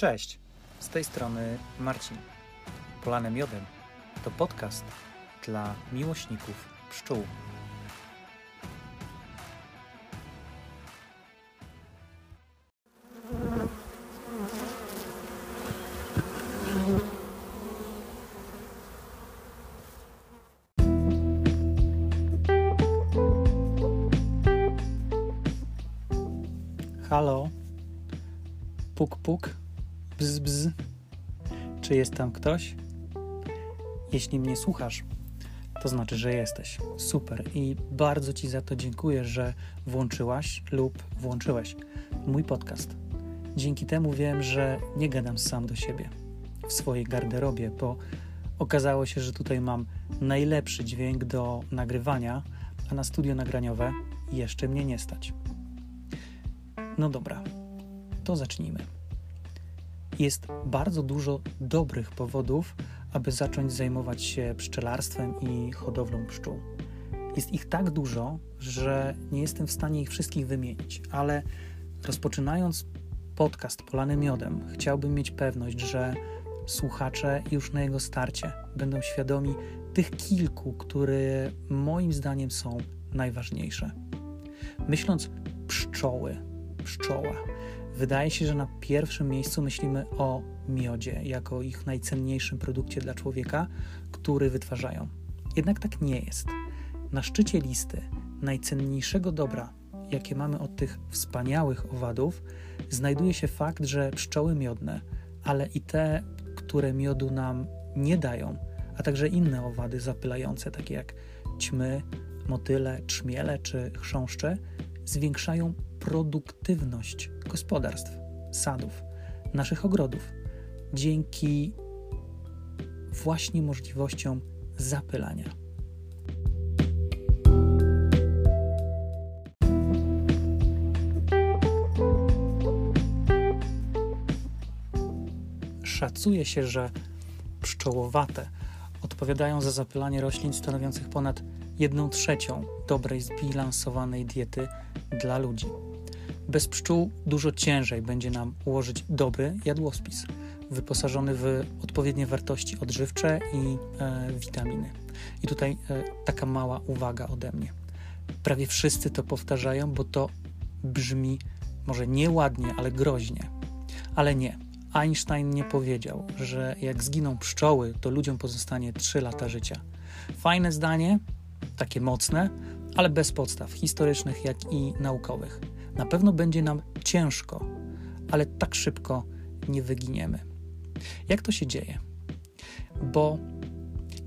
Cześć, z tej strony Marcin. Polanem Miodem to podcast dla miłośników pszczół. Czy jest tam ktoś? Jeśli mnie słuchasz, to znaczy, że jesteś. Super i bardzo Ci za to dziękuję, że włączyłaś lub włączyłeś mój podcast. Dzięki temu wiem, że nie gadam sam do siebie w swojej garderobie, bo okazało się, że tutaj mam najlepszy dźwięk do nagrywania, a na studio nagraniowe jeszcze mnie nie stać. No dobra, to zacznijmy. Jest bardzo dużo dobrych powodów, aby zacząć zajmować się pszczelarstwem i hodowlą pszczół. Jest ich tak dużo, że nie jestem w stanie ich wszystkich wymienić, ale rozpoczynając podcast Polany Miodem, chciałbym mieć pewność, że słuchacze już na jego starcie będą świadomi tych kilku, które moim zdaniem są najważniejsze. Myśląc pszczoły, pszczoła, wydaje się, że na pierwszym miejscu myślimy o miodzie jako ich najcenniejszym produkcie dla człowieka, który wytwarzają. Jednak tak nie jest. Na szczycie listy najcenniejszego dobra, jakie mamy od tych wspaniałych owadów, znajduje się fakt, że pszczoły miodne, ale i te, które miodu nam nie dają, a także inne owady zapylające, takie jak ćmy, motyle, trzmiele czy chrząszcze, zwiększają produktywność gospodarstw, sadów, naszych ogrodów dzięki właśnie możliwościom zapylania. Szacuje się, że pszczołowate odpowiadają za zapylanie roślin stanowiących ponad 1 trzecią dobrej, zbilansowanej diety dla ludzi. Bez pszczół dużo ciężej będzie nam ułożyć dobry jadłospis, wyposażony w odpowiednie wartości odżywcze i e, witaminy. I tutaj e, taka mała uwaga ode mnie. Prawie wszyscy to powtarzają, bo to brzmi może nieładnie, ale groźnie. Ale nie. Einstein nie powiedział, że jak zginą pszczoły, to ludziom pozostanie 3 lata życia. Fajne zdanie, takie mocne, ale bez podstaw historycznych, jak i naukowych. Na pewno będzie nam ciężko, ale tak szybko nie wyginiemy. Jak to się dzieje? Bo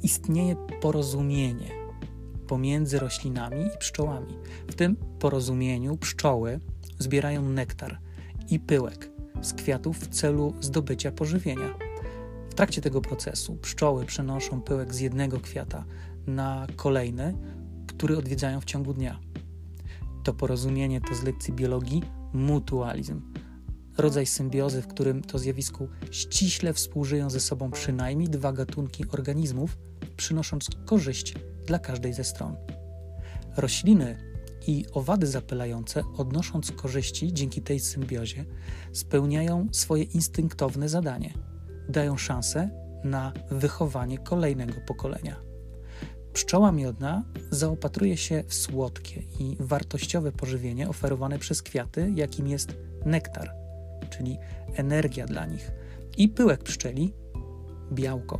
istnieje porozumienie pomiędzy roślinami i pszczołami. W tym porozumieniu pszczoły zbierają nektar i pyłek z kwiatów w celu zdobycia pożywienia. W trakcie tego procesu pszczoły przenoszą pyłek z jednego kwiata na kolejny, który odwiedzają w ciągu dnia. To porozumienie to z lekcji biologii mutualizm. Rodzaj symbiozy, w którym to zjawisku ściśle współżyją ze sobą przynajmniej dwa gatunki organizmów, przynosząc korzyść dla każdej ze stron. Rośliny i owady zapylające, odnosząc korzyści dzięki tej symbiozie, spełniają swoje instynktowne zadanie. Dają szansę na wychowanie kolejnego pokolenia. Pszczoła miodna zaopatruje się w słodkie i wartościowe pożywienie oferowane przez kwiaty, jakim jest nektar, czyli energia dla nich, i pyłek pszczeli białko.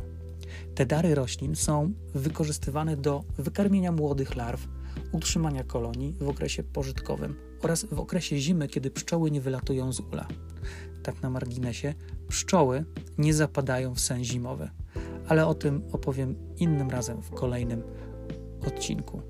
Te dary roślin są wykorzystywane do wykarmienia młodych larw, utrzymania kolonii w okresie pożytkowym oraz w okresie zimy, kiedy pszczoły nie wylatują z ula. Tak na marginesie, pszczoły nie zapadają w sen zimowy ale o tym opowiem innym razem w kolejnym odcinku.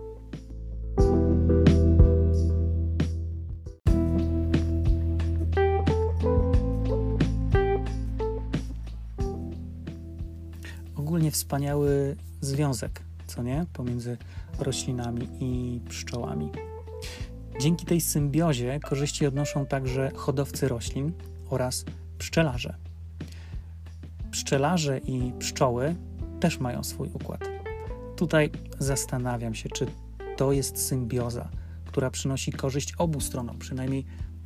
Ogólnie wspaniały związek, co nie, pomiędzy roślinami i pszczołami. Dzięki tej symbiozie korzyści odnoszą także hodowcy roślin oraz pszczelarze pszczelarze i pszczoły też mają swój układ. Tutaj zastanawiam się, czy to jest symbioza, która przynosi korzyść obu stronom. Przynajmniej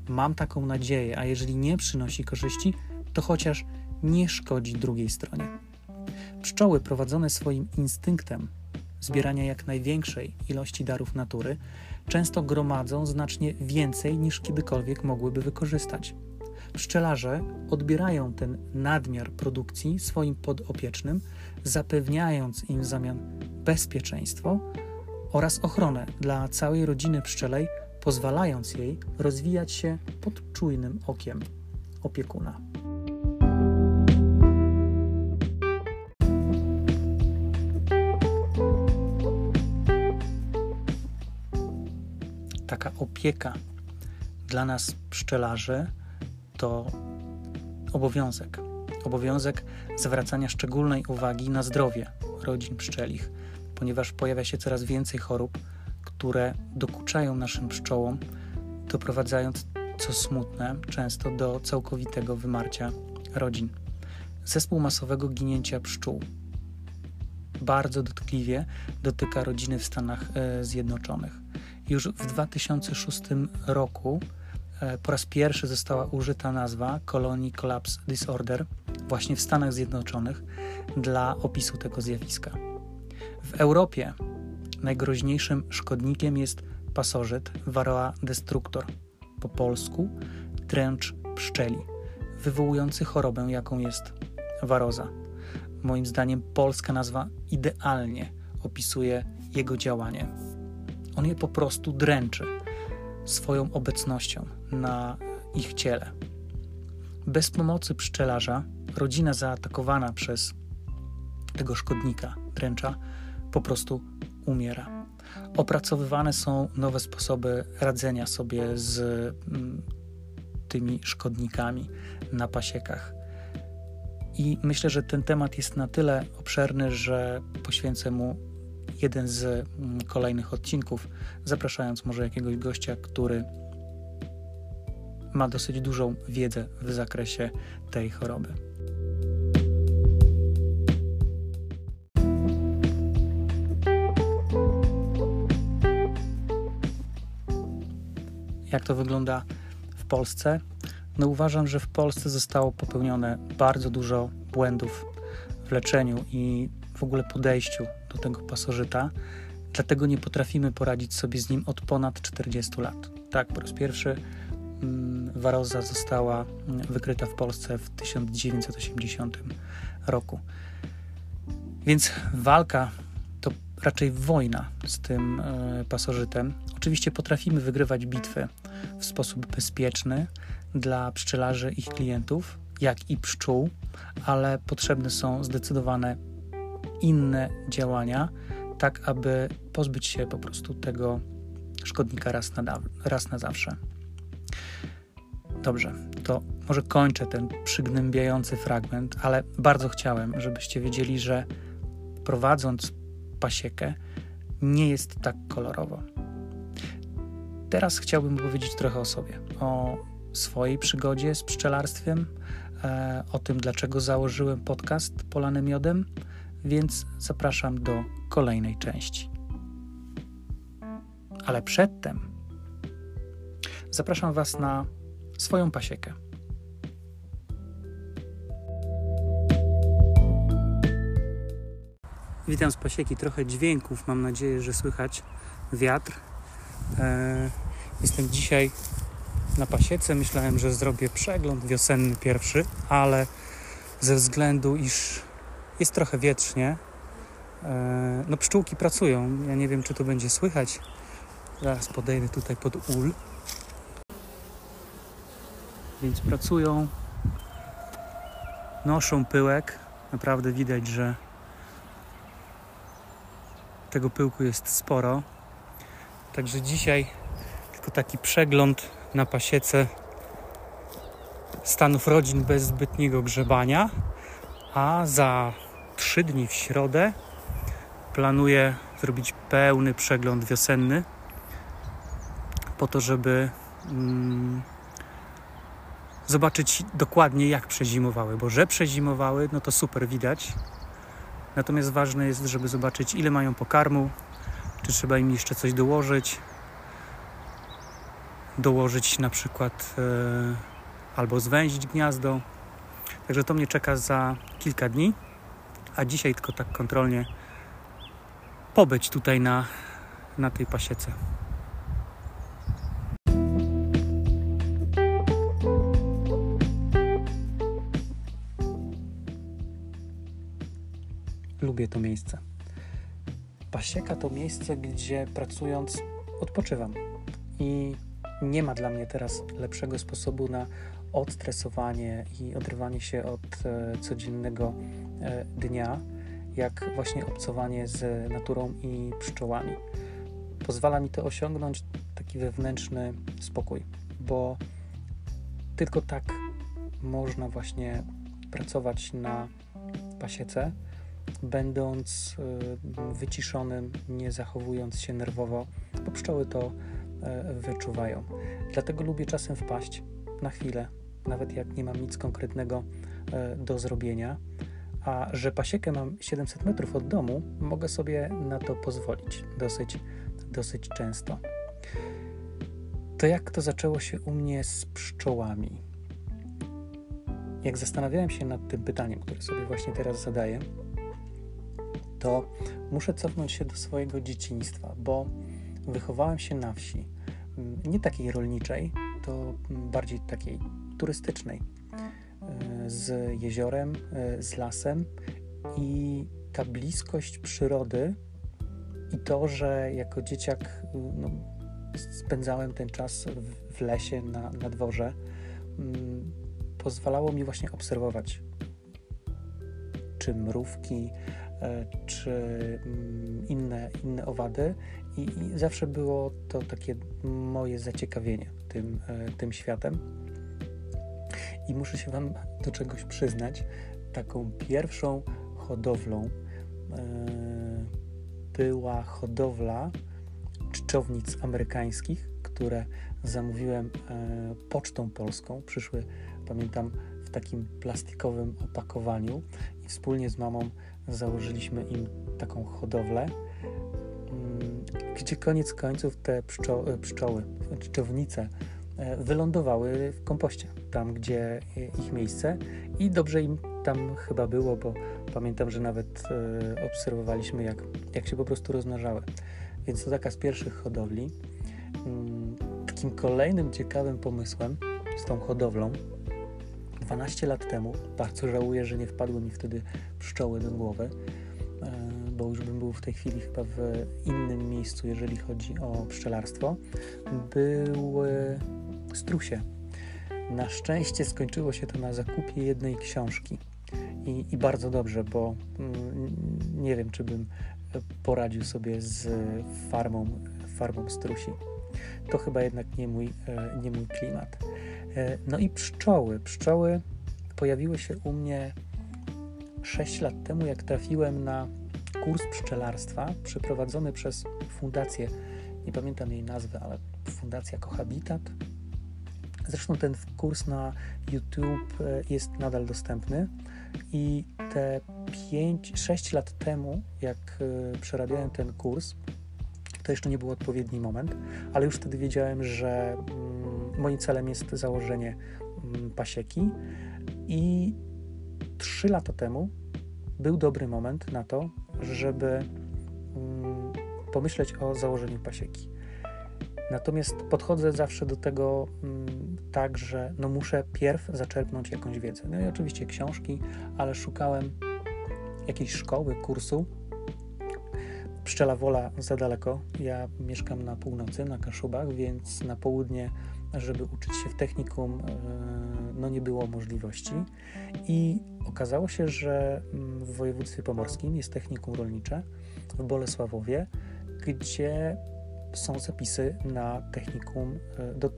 mam taką nadzieję, a jeżeli nie przynosi korzyści, to chociaż nie szkodzi drugiej stronie. Pszczoły prowadzone swoim instynktem zbierania jak największej ilości darów natury często gromadzą znacznie więcej niż kiedykolwiek mogłyby wykorzystać. Pszczelarze odbierają ten nadmiar produkcji swoim podopiecznym, zapewniając im w zamian bezpieczeństwo oraz ochronę dla całej rodziny pszczelej, pozwalając jej rozwijać się pod czujnym okiem opiekuna. Taka opieka dla nas pszczelarzy to obowiązek. Obowiązek zwracania szczególnej uwagi na zdrowie rodzin pszczelich, ponieważ pojawia się coraz więcej chorób, które dokuczają naszym pszczołom, doprowadzając, co smutne, często do całkowitego wymarcia rodzin. Zespół masowego ginięcia pszczół bardzo dotkliwie dotyka rodziny w Stanach e, Zjednoczonych. Już w 2006 roku po raz pierwszy została użyta nazwa Colony Collapse Disorder właśnie w Stanach Zjednoczonych dla opisu tego zjawiska. W Europie najgroźniejszym szkodnikiem jest pasożyt Varroa destructor, po polsku dręcz pszczeli, wywołujący chorobę, jaką jest waroza. Moim zdaniem polska nazwa idealnie opisuje jego działanie. On je po prostu dręczy swoją obecnością na ich ciele. Bez pomocy pszczelarza rodzina zaatakowana przez tego szkodnika dręcza po prostu umiera. Opracowywane są nowe sposoby radzenia sobie z mm, tymi szkodnikami na pasiekach. I myślę, że ten temat jest na tyle obszerny, że poświęcę mu jeden z mm, kolejnych odcinków, zapraszając może jakiegoś gościa, który ma dosyć dużą wiedzę w zakresie tej choroby. Jak to wygląda w Polsce? No uważam, że w Polsce zostało popełnione bardzo dużo błędów w leczeniu i w ogóle podejściu do tego pasożyta, dlatego nie potrafimy poradzić sobie z nim od ponad 40 lat. Tak, po raz pierwszy mm, waroza została mm, wykryta w Polsce w 1980 roku. Więc walka to raczej wojna z tym e, pasożytem. Oczywiście potrafimy wygrywać bitwy w sposób bezpieczny dla pszczelarzy ich klientów, jak i pszczół, ale potrzebne są zdecydowane inne działania, tak aby pozbyć się po prostu tego szkodnika raz na, raz na zawsze. Dobrze, to może kończę ten przygnębiający fragment, ale bardzo chciałem, żebyście wiedzieli, że prowadząc pasiekę nie jest tak kolorowo. Teraz chciałbym powiedzieć trochę o sobie, o swojej przygodzie z pszczelarstwem, e, o tym, dlaczego założyłem podcast Polany Miodem, więc zapraszam do kolejnej części. Ale przedtem zapraszam Was na swoją pasiekę. Witam z pasieki. Trochę dźwięków, mam nadzieję, że słychać wiatr. E, jestem dzisiaj na pasiece. Myślałem, że zrobię przegląd wiosenny pierwszy, ale ze względu, iż jest trochę wietrznie, e, no pszczółki pracują. Ja nie wiem, czy to będzie słychać. Zaraz podejdę tutaj pod ul. Więc pracują, noszą pyłek. Naprawdę widać, że tego pyłku jest sporo. Także dzisiaj tylko taki przegląd na pasiece stanów rodzin bez zbytniego grzebania, a za trzy dni w środę planuję zrobić pełny przegląd wiosenny po to, żeby mm, zobaczyć dokładnie jak przezimowały, bo że przezimowały, no to super widać. Natomiast ważne jest, żeby zobaczyć ile mają pokarmu, czy trzeba im jeszcze coś dołożyć, dołożyć na przykład e, albo zwęzić gniazdo. Także to mnie czeka za kilka dni, a dzisiaj tylko tak kontrolnie pobyć tutaj na, na tej pasiece. Lubię to miejsce. Pasieka to miejsce, gdzie pracując odpoczywam i nie ma dla mnie teraz lepszego sposobu na odstresowanie i oderwanie się od e, codziennego e, dnia, jak właśnie obcowanie z naturą i pszczołami. Pozwala mi to osiągnąć taki wewnętrzny spokój, bo tylko tak można właśnie pracować na pasiece, będąc e, wyciszonym, nie zachowując się nerwowo, bo pszczoły to wyczuwają. Dlatego lubię czasem wpaść na chwilę, nawet jak nie mam nic konkretnego e, do zrobienia. A że pasiekę mam 700 metrów od domu, mogę sobie na to pozwolić dosyć, dosyć często. To jak to zaczęło się u mnie z pszczołami? Jak zastanawiałem się nad tym pytaniem, które sobie właśnie teraz zadaję, to muszę cofnąć się do swojego dzieciństwa, bo wychowałem się na wsi. Nie takiej rolniczej, to bardziej takiej turystycznej e, z jeziorem, e, z lasem i ta bliskość przyrody i to, że jako dzieciak no, spędzałem ten czas w, w lesie, na, na dworze, mm, pozwalało mi właśnie obserwować czy mrówki, e, czy mm, inne, inne owady i, i zawsze było to takie moje zaciekawienie tym, tym światem. I muszę się Wam do czegoś przyznać. Taką pierwszą hodowlą e, była hodowla czczownic amerykańskich, które zamówiłem e, pocztą polską. Przyszły, pamiętam, w takim plastikowym opakowaniu wspólnie z mamą założyliśmy im taką hodowlę, mm, gdzie koniec końców te pszczo e, pszczoły, czczownice wylądowały w kompoście tam, gdzie ich miejsce i dobrze im tam chyba było, bo pamiętam, że nawet e, obserwowaliśmy, jak, jak się po prostu rozmnażały. Więc to taka z pierwszych hodowli. Mm, takim kolejnym ciekawym pomysłem z tą hodowlą 12 lat temu, bardzo żałuję, że nie wpadły mi wtedy pszczoły do głowy, e, bo już bym był w tej chwili chyba w innym miejscu, jeżeli chodzi o pszczelarstwo, były strusie na szczęście skończyło się to na zakupie jednej książki. I, i bardzo dobrze, bo mm, nie wiem, czy bym poradził sobie z farmą, farmą strusi. To chyba jednak nie mój, e, nie mój klimat. E, no i pszczoły. Pszczoły pojawiły się u mnie 6 lat temu, jak trafiłem na kurs pszczelarstwa przeprowadzony przez fundację, nie pamiętam jej nazwy, ale Fundacja Kohabitat Zresztą ten kurs na YouTube e, jest nadal dostępny i te 5-6 lat temu, jak e, przerabiałem ten kurs, to jeszcze nie był odpowiedni moment, ale już wtedy wiedziałem, że mm, moim celem jest założenie mm, pasieki i 3 lata temu był dobry moment na to, żeby mm, pomyśleć o założeniu pasieki. Natomiast podchodzę zawsze do tego mm, tak, że no muszę pierw zaczerpnąć jakąś wiedzę. No i oczywiście książki, ale szukałem jakiejś szkoły, kursu. Pszczela Wola za daleko. Ja mieszkam na północy, na Kaszubach, więc na południe, żeby uczyć się w technikum, e, no nie było możliwości. I okazało się, że mm, w województwie pomorskim jest technikum rolnicze w Bolesławowie, gdzie są zapisy na technikum, e, do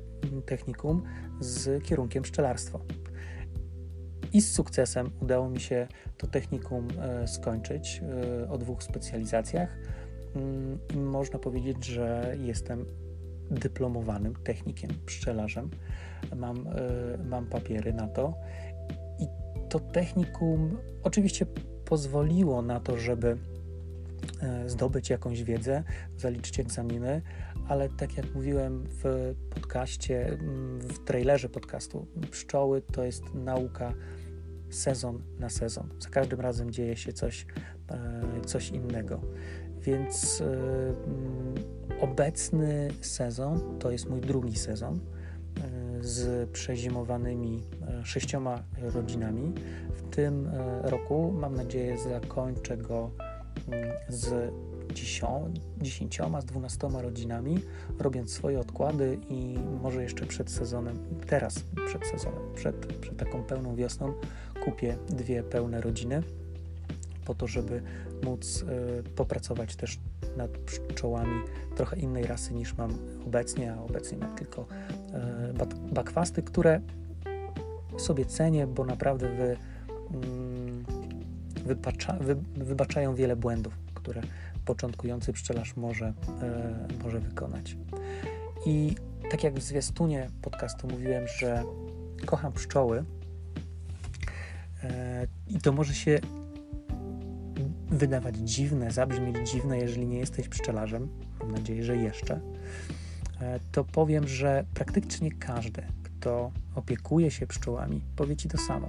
technikum z kierunkiem pszczelarstwo. I z sukcesem udało mi się to technikum e, skończyć o dwóch specjalizacjach. Mm, można powiedzieć, że jestem dyplomowanym technikiem, pszczelarzem. Mam, mam papiery na to. I to technikum oczywiście pozwoliło na to, żeby E, zdobyć jakąś wiedzę, zaliczyć egzaminy, ale tak jak mówiłem w podcaście, mm, w trailerze podcastu, pszczoły to jest nauka sezon na sezon. Za każdym razem dzieje się coś, e, coś innego. Więc obecny sezon to jest mój drugi sezon z przezimowanymi sześcioma rodzinami. W tym roku mam nadzieję zakończę go z dziesięcioma, z dwunastoma rodzinami, robiąc swoje odkłady i może jeszcze przed sezonem, teraz przed sezonem, przed, przed taką pełną wiosną kupię dwie pełne rodziny po to, żeby móc popracować też nad pszczołami trochę innej rasy niż mam obecnie, a obecnie mam tylko y, bakwasty, które sobie cenię, bo naprawdę wy, mm, wypacza, wy, wybaczają wiele błędów, które początkujący pszczelarz może, e, może wykonać. I tak jak w zwiastunie podcastu mówiłem, że kocham pszczoły, e, i to może się wydawać dziwne, zabrzmieć dziwne, jeżeli nie jesteś pszczelarzem, mam nadzieję, że jeszcze, e, to powiem, że praktycznie każdy, kto opiekuje się pszczołami, powie ci to samo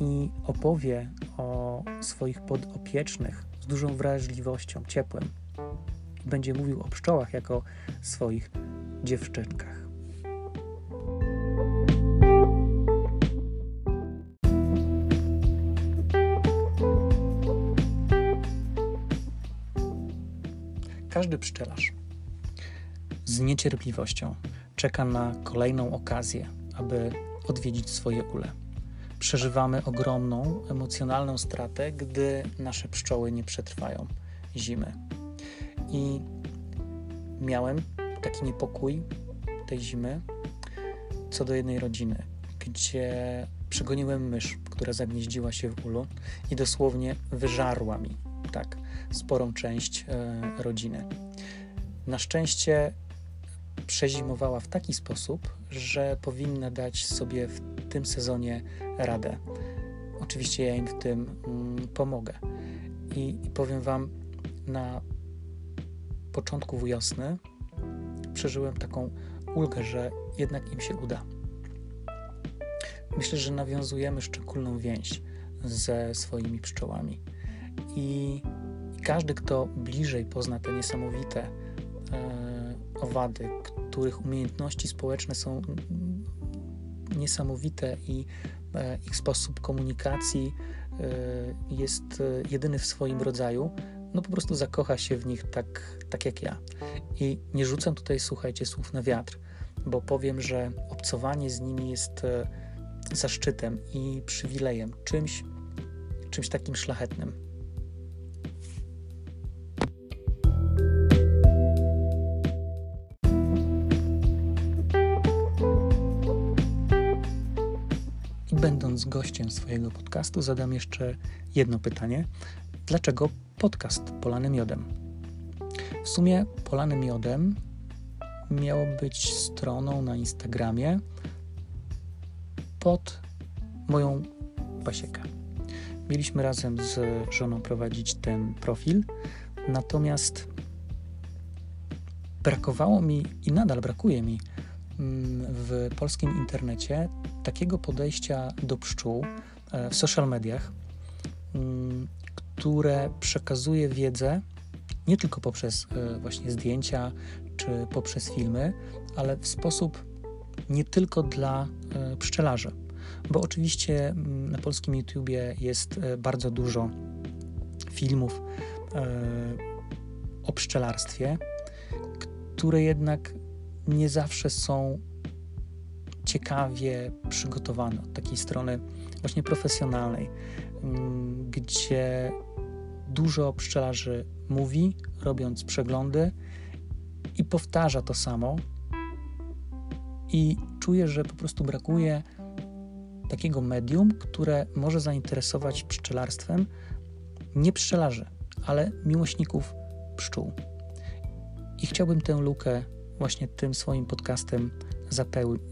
i opowie o swoich podopiecznych z dużą wrażliwością, ciepłem. Będzie mówił o pszczołach jako swoich dziewczynkach. Każdy pszczelarz z niecierpliwością czeka na kolejną okazję, aby odwiedzić swoje ule przeżywamy ogromną emocjonalną stratę, gdy nasze pszczoły nie przetrwają zimy. I miałem taki niepokój tej zimy co do jednej rodziny, gdzie przegoniłem mysz, która zagnieździła się w ulu i dosłownie wyżarła mi tak sporą część e, rodziny. Na szczęście przezimowała w taki sposób, że powinna dać sobie w tym sezonie radę. Oczywiście ja im w tym mm, pomogę. I, powiem Wam, na początku wiosny przeżyłem taką ulgę, że jednak im się uda. Myślę, że nawiązujemy szczególną więź ze swoimi pszczołami. I, i każdy, kto bliżej pozna te niesamowite e, owady, których umiejętności społeczne są niesamowite i e, ich sposób komunikacji e, jest e, jedyny w swoim rodzaju, no po prostu zakocha się w nich tak, tak jak ja. I nie rzucam tutaj, słuchajcie, słów na wiatr, bo powiem, że obcowanie z nimi jest zaszczytem i przywilejem, czymś, czymś takim szlachetnym. Będąc gościem swojego podcastu, zadam jeszcze jedno pytanie. Dlaczego podcast Polany Miodem? W sumie Polany Miodem miało być stroną na Instagramie pod moją pasiekę. Mieliśmy razem z żoną prowadzić ten profil, natomiast brakowało mi i nadal brakuje mi mm, w polskim internecie takiego podejścia do pszczół e, w social mediach, mm, które przekazuje wiedzę nie tylko poprzez e, właśnie zdjęcia czy poprzez filmy, ale w sposób nie tylko dla e, pszczelarzy. Bo oczywiście mm, na polskim YouTubie jest bardzo dużo filmów o pszczelarstwie, które jednak nie zawsze są ciekawie przygotowany od takiej strony właśnie profesjonalnej, mm, gdzie dużo pszczelarzy mówi, robiąc przeglądy i powtarza to samo. I czuję, że po prostu brakuje takiego medium, które może zainteresować pszczelarstwem nie pszczelarzy, ale miłośników pszczół. I chciałbym tę lukę właśnie tym swoim podcastem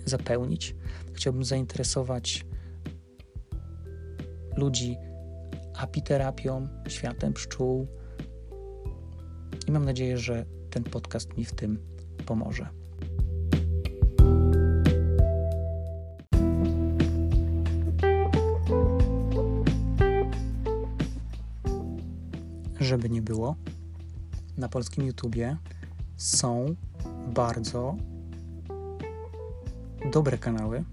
zapełnić. Chciałbym zainteresować ludzi apiterapią, światem pszczół. I mam nadzieję, że ten podcast mi w tym pomoże. Żeby nie było, na polskim YouTubie są bardzo dobre kanały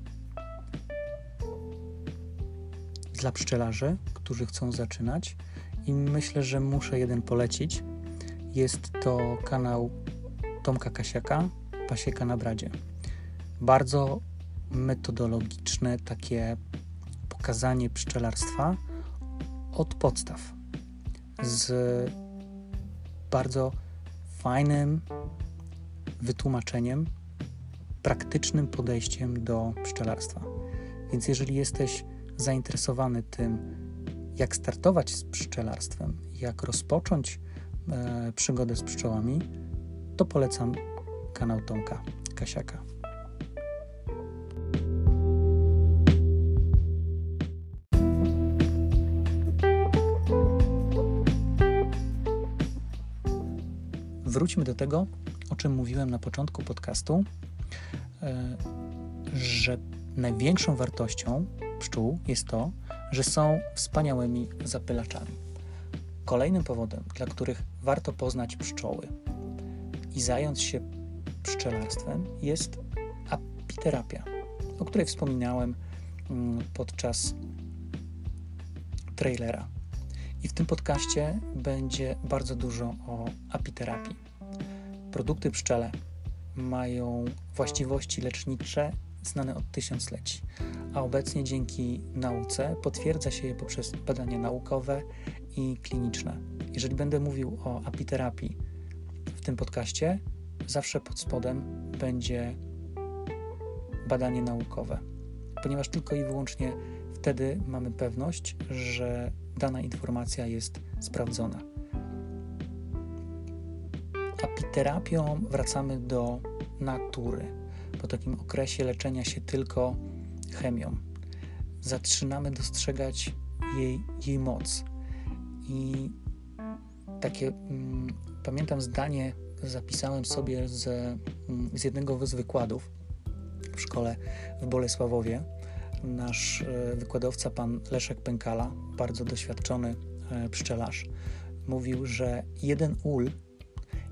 dla pszczelarzy, którzy chcą zaczynać i myślę, że muszę jeden polecić. Jest to kanał Tomka Kasiaka, Pasieka na Bradzie. Bardzo metodologiczne takie pokazanie pszczelarstwa od podstaw z bardzo fajnym wytłumaczeniem, praktycznym podejściem do pszczelarstwa. Więc jeżeli jesteś zainteresowany tym, jak startować z pszczelarstwem, jak rozpocząć e, przygodę z pszczołami, to polecam kanał Tomka Kasiaka. Wróćmy do tego, o czym mówiłem na początku podcastu, że największą wartością pszczół jest to, że są wspaniałymi zapylaczami. Kolejnym powodem, dla których warto poznać pszczoły i zająć się pszczelarstwem, jest apiterapia, o której wspominałem mm, podczas trailera. I w tym podcaście będzie bardzo dużo o apiterapii. Produkty pszczele mają właściwości lecznicze znane od tysiącleci, a obecnie dzięki nauce potwierdza się je poprzez badania naukowe i kliniczne. Jeżeli będę mówił o apiterapii w tym podcaście, zawsze pod spodem będzie badanie naukowe, ponieważ tylko i wyłącznie wtedy mamy pewność, że dana informacja jest sprawdzona. Apiterapią wracamy do natury. Po takim okresie leczenia się tylko chemią. Zaczynamy dostrzegać jej, jej moc. I takie, mm, pamiętam zdanie, zapisałem sobie z, z jednego z wykładów w szkole w Bolesławowie. Nasz e, wykładowca, pan Leszek Pękala, bardzo doświadczony e, pszczelarz, mówił, że jeden ul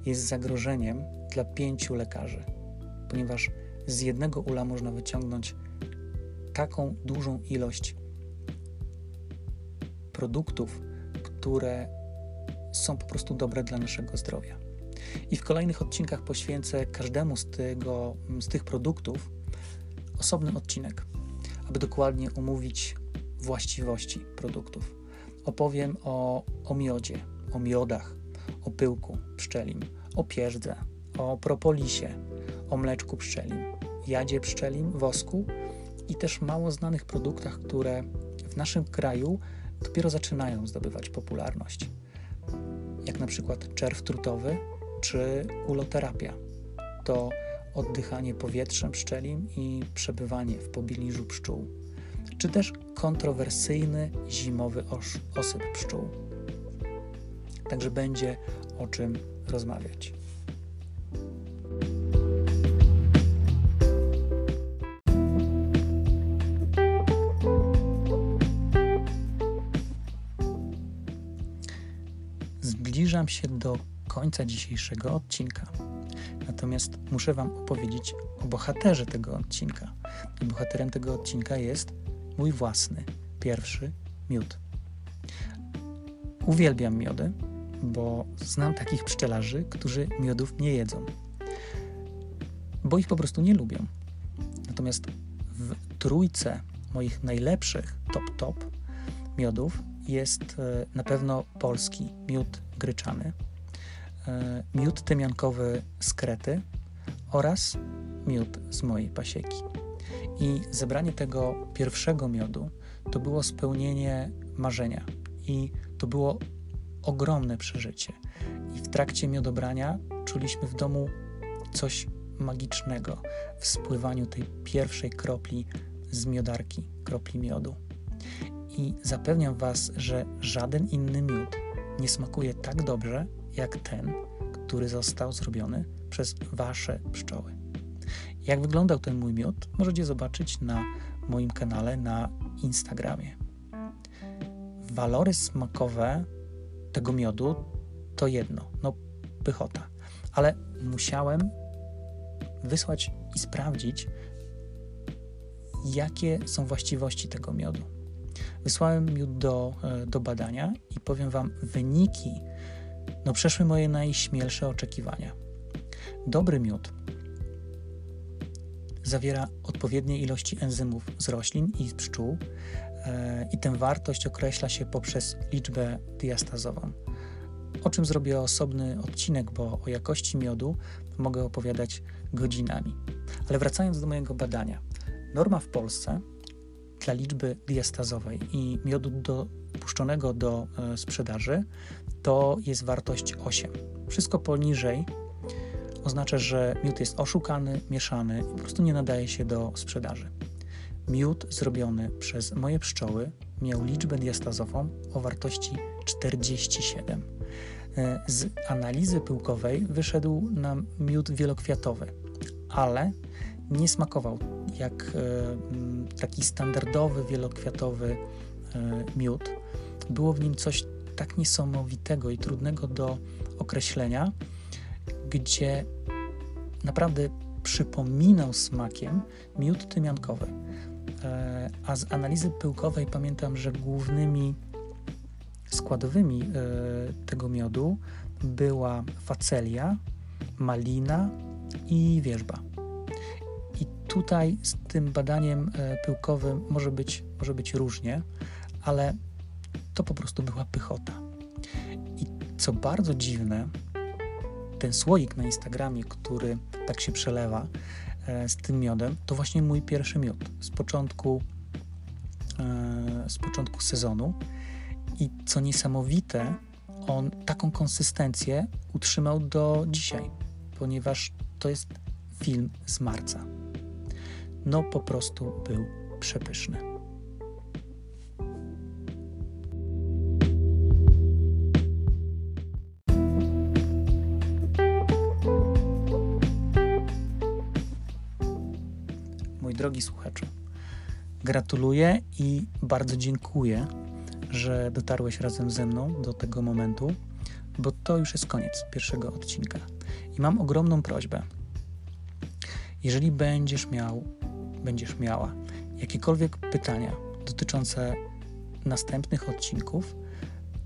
jest zagrożeniem dla pięciu lekarzy, ponieważ z jednego ula można wyciągnąć taką dużą ilość produktów, które są po prostu dobre dla naszego zdrowia. I w kolejnych odcinkach poświęcę każdemu z, tego, z tych produktów osobny odcinek, aby dokładnie omówić właściwości produktów. Opowiem o, o miodzie, o miodach, o pyłku pszczelim, o pierzdze, o propolisie, o mleczku pszczelim, jadzie pszczelim, wosku i też mało znanych produktach, które w naszym kraju dopiero zaczynają zdobywać popularność, jak na przykład czerw trutowy czy uloterapia. To oddychanie powietrzem pszczelim i przebywanie w pobliżu pszczół, czy też kontrowersyjny zimowy osyp pszczół. Także będzie o czym rozmawiać. Zbliżam się do końca dzisiejszego odcinka. Natomiast muszę Wam opowiedzieć o bohaterze tego odcinka. I bohaterem tego odcinka jest mój własny, pierwszy miód. Uwielbiam miody, bo znam takich pszczelarzy, którzy miodów nie jedzą, bo ich po prostu nie lubią. Natomiast w trójce moich najlepszych top-top miodów jest e, na pewno polski miód gryczany, e, miód tymiankowy z Krety oraz miód z mojej pasieki. I zebranie tego pierwszego miodu to było spełnienie marzenia i to było ogromne przeżycie. I w trakcie miodobrania czuliśmy w domu coś magicznego w spływaniu tej pierwszej kropli z miodarki, kropli miodu. I zapewniam Was, że żaden inny miód nie smakuje tak dobrze jak ten, który został zrobiony przez Wasze pszczoły. Jak wyglądał ten mój miód, możecie zobaczyć na moim kanale na Instagramie. Walory smakowe tego miodu, to jedno, no pychota. Ale musiałem wysłać i sprawdzić, jakie są właściwości tego miodu. Wysłałem miód do, e, do badania i powiem Wam, wyniki no, przeszły moje najśmielsze oczekiwania. Dobry miód zawiera odpowiednie ilości enzymów z roślin i z pszczół e, i tę wartość określa się poprzez liczbę diastazową. O czym zrobię osobny odcinek, bo o jakości miodu mogę opowiadać godzinami. Ale wracając do mojego badania. Norma w Polsce dla liczby diastazowej i miodu dopuszczonego do e, sprzedaży to jest wartość 8. Wszystko poniżej oznacza, że miód jest oszukany, mieszany i po prostu nie nadaje się do sprzedaży. Miód zrobiony przez moje pszczoły miał liczbę diastazową o wartości 47. E, z analizy pyłkowej wyszedł nam miód wielokwiatowy, ale nie smakował jak e, taki standardowy wielokwiatowy e, miód. Było w nim coś tak niesamowitego i trudnego do określenia, gdzie naprawdę przypominał smakiem miód tymiankowy. E, a z analizy pyłkowej pamiętam, że głównymi składowymi tego miodu była facelia, malina i wierzba. Tutaj z tym badaniem e, pyłkowym może być, może być różnie, ale to po prostu była pychota. I co bardzo dziwne, ten słoik na Instagramie, który tak się przelewa e, z tym miodem, to właśnie mój pierwszy miód z początku, e, z początku sezonu. I co niesamowite, on taką konsystencję utrzymał do dzisiaj, ponieważ to jest film z marca. No po prostu był przepyszny. drogi słuchaczu, gratuluję i bardzo dziękuję, że dotarłeś razem ze mną do tego momentu, bo to już jest koniec pierwszego odcinka. I mam ogromną prośbę. Jeżeli będziesz miał, będziesz miała jakiekolwiek pytania dotyczące następnych odcinków,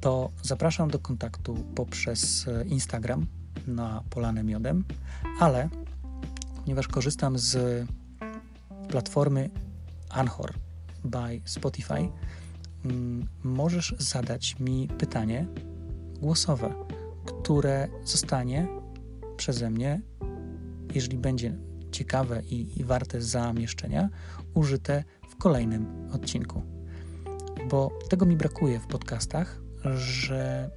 to zapraszam do kontaktu poprzez Instagram na Polanę Miodem, ale ponieważ korzystam z platformy Anchor by Spotify mm, możesz zadać mi pytanie głosowe, które zostanie przeze mnie, jeżeli będzie ciekawe i, i warte zamieszczenia, użyte w kolejnym odcinku. Bo tego mi brakuje w podcastach, że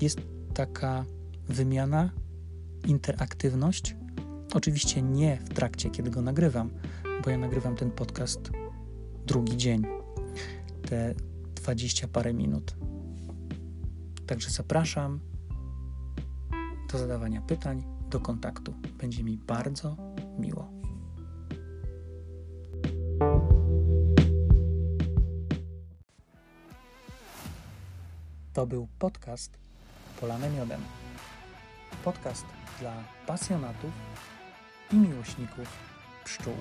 jest taka wymiana, interaktywność. Oczywiście nie w trakcie, kiedy go nagrywam, bo ja nagrywam ten podcast drugi dzień, te dwadzieścia parę minut. Także zapraszam do zadawania pytań, do kontaktu. Będzie mi bardzo miło. To był podcast Polane Miodem. Podcast dla pasjonatów i miłośników pszczół.